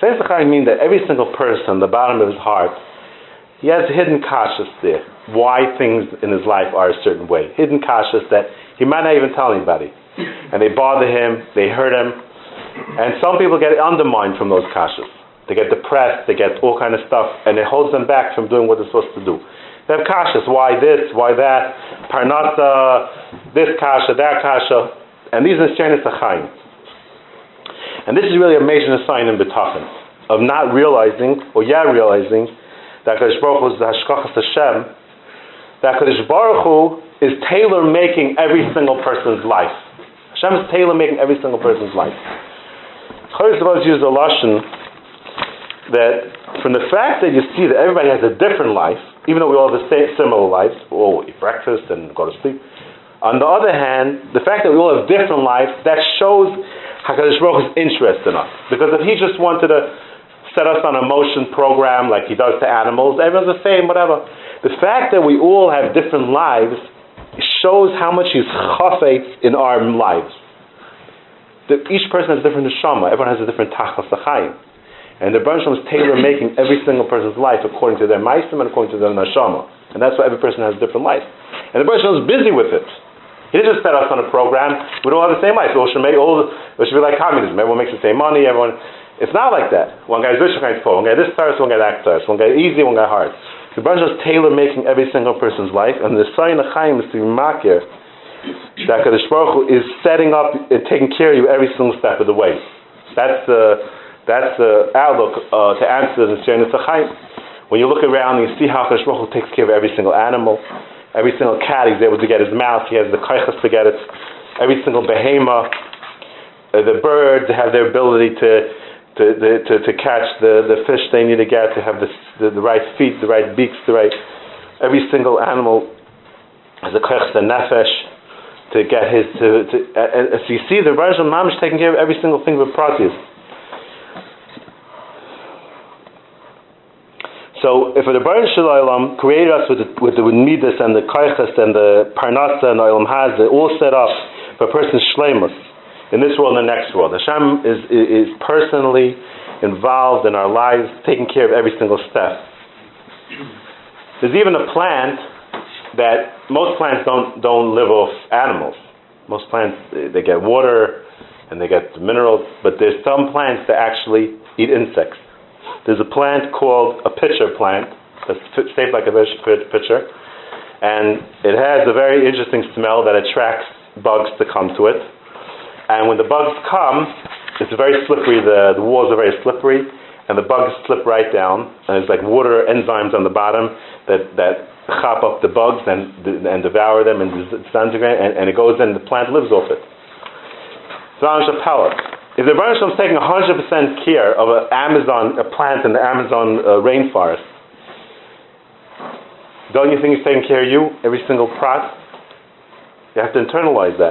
Says the Chaim mean that every single person, the bottom of his heart, he has hidden kashas there. Why things in his life are a certain way. Hidden kashas that he might not even tell anybody. And they bother him, they hurt him. And some people get undermined from those kashas. They get depressed, they get all kind of stuff, and it holds them back from doing what they're supposed to do. They have kashas. Why this? Why that? Parnasa, this kasha, that kasha. And these are Nisyanis Achayim. And this is really a major sign in Bitachon, of not realizing, or yeah, realizing, that Kadosh Baruch Hu is the Hashgachas Hashem, that Kadosh Baruch Hu is tailor making every single person's life. Hashem is tailor making every single person's life. Chodesh Devos use a lashon that from the fact that you see that everybody has a different life, even though we all have the same similar lives, we all eat breakfast and go to sleep. On the other hand, the fact that we all have different lives, that shows HaKadosh Baruch Hu's interest in us. Because if he just wanted to set us on a motion program like he does to animals, everyone's the same, whatever. The fact that we all have different lives shows how much he's chafetz in our lives. That each person has a different neshama, everyone has a different tachas achayim. And the Baruch is tailor making every single person's life according to their meisim and according to their neshama. And that's why every person has a different life. And the Baruch is busy with it. He didn't just set us on a program. We don't have the same life. We should, make all it should be like communism. Everyone makes the same money. Everyone. It's not like that. One guy's rich, one guy's poor. One guy this stars, one guy that stars. One guy easy, one guy hard. The Baruch is tailor making every single person's life, and the of Chaim is to be makir that Kadosh Baruch Hu is setting up and taking care of you every single step of the way. That's the that's the outlook uh, to answer the Nisyan Chaim. When you look around and you see how Kadosh Baruch Hu takes care of every single animal, Every single cat, he's able to get his mouth. He has the kaichas to get it. Every single behema, uh, the birds to have their ability to to, to, to catch the, the fish they need to get, to have the, the, the right feet, the right beaks, the right. Every single animal has a kaichas and nefesh to get his. To, to, uh, uh, so you see, the Rajah Mamish taking care of every single thing with pratis. So if the Baruch Shalom created us with the, with the midas and the kaichas and the parnasa and the olam hazeh all set up for a person's shlemus in this world and the next world, Hashem is, is personally involved in our lives, taking care of every single step. There's even a plant that most plants don't don't live off animals. Most plants they get water and they get minerals, but there's some plants that actually eat insects. There's a plant called pitcher plant that's shaped like a pitcher, and it has a very interesting smell that attracts bugs to come to it. And when the bugs come, it's very slippery. The, the walls are very slippery, and the bugs slip right down. And there's like water enzymes on the bottom that, that chop up the bugs and, and devour them and disintegrate, and, and it goes in. The plant lives off it. It's a pellet. If the Baruch is taking 100% care of an Amazon, a plant in the Amazon uh, rainforest, don't you think he's taking care of you, every single prat? You have to internalize that.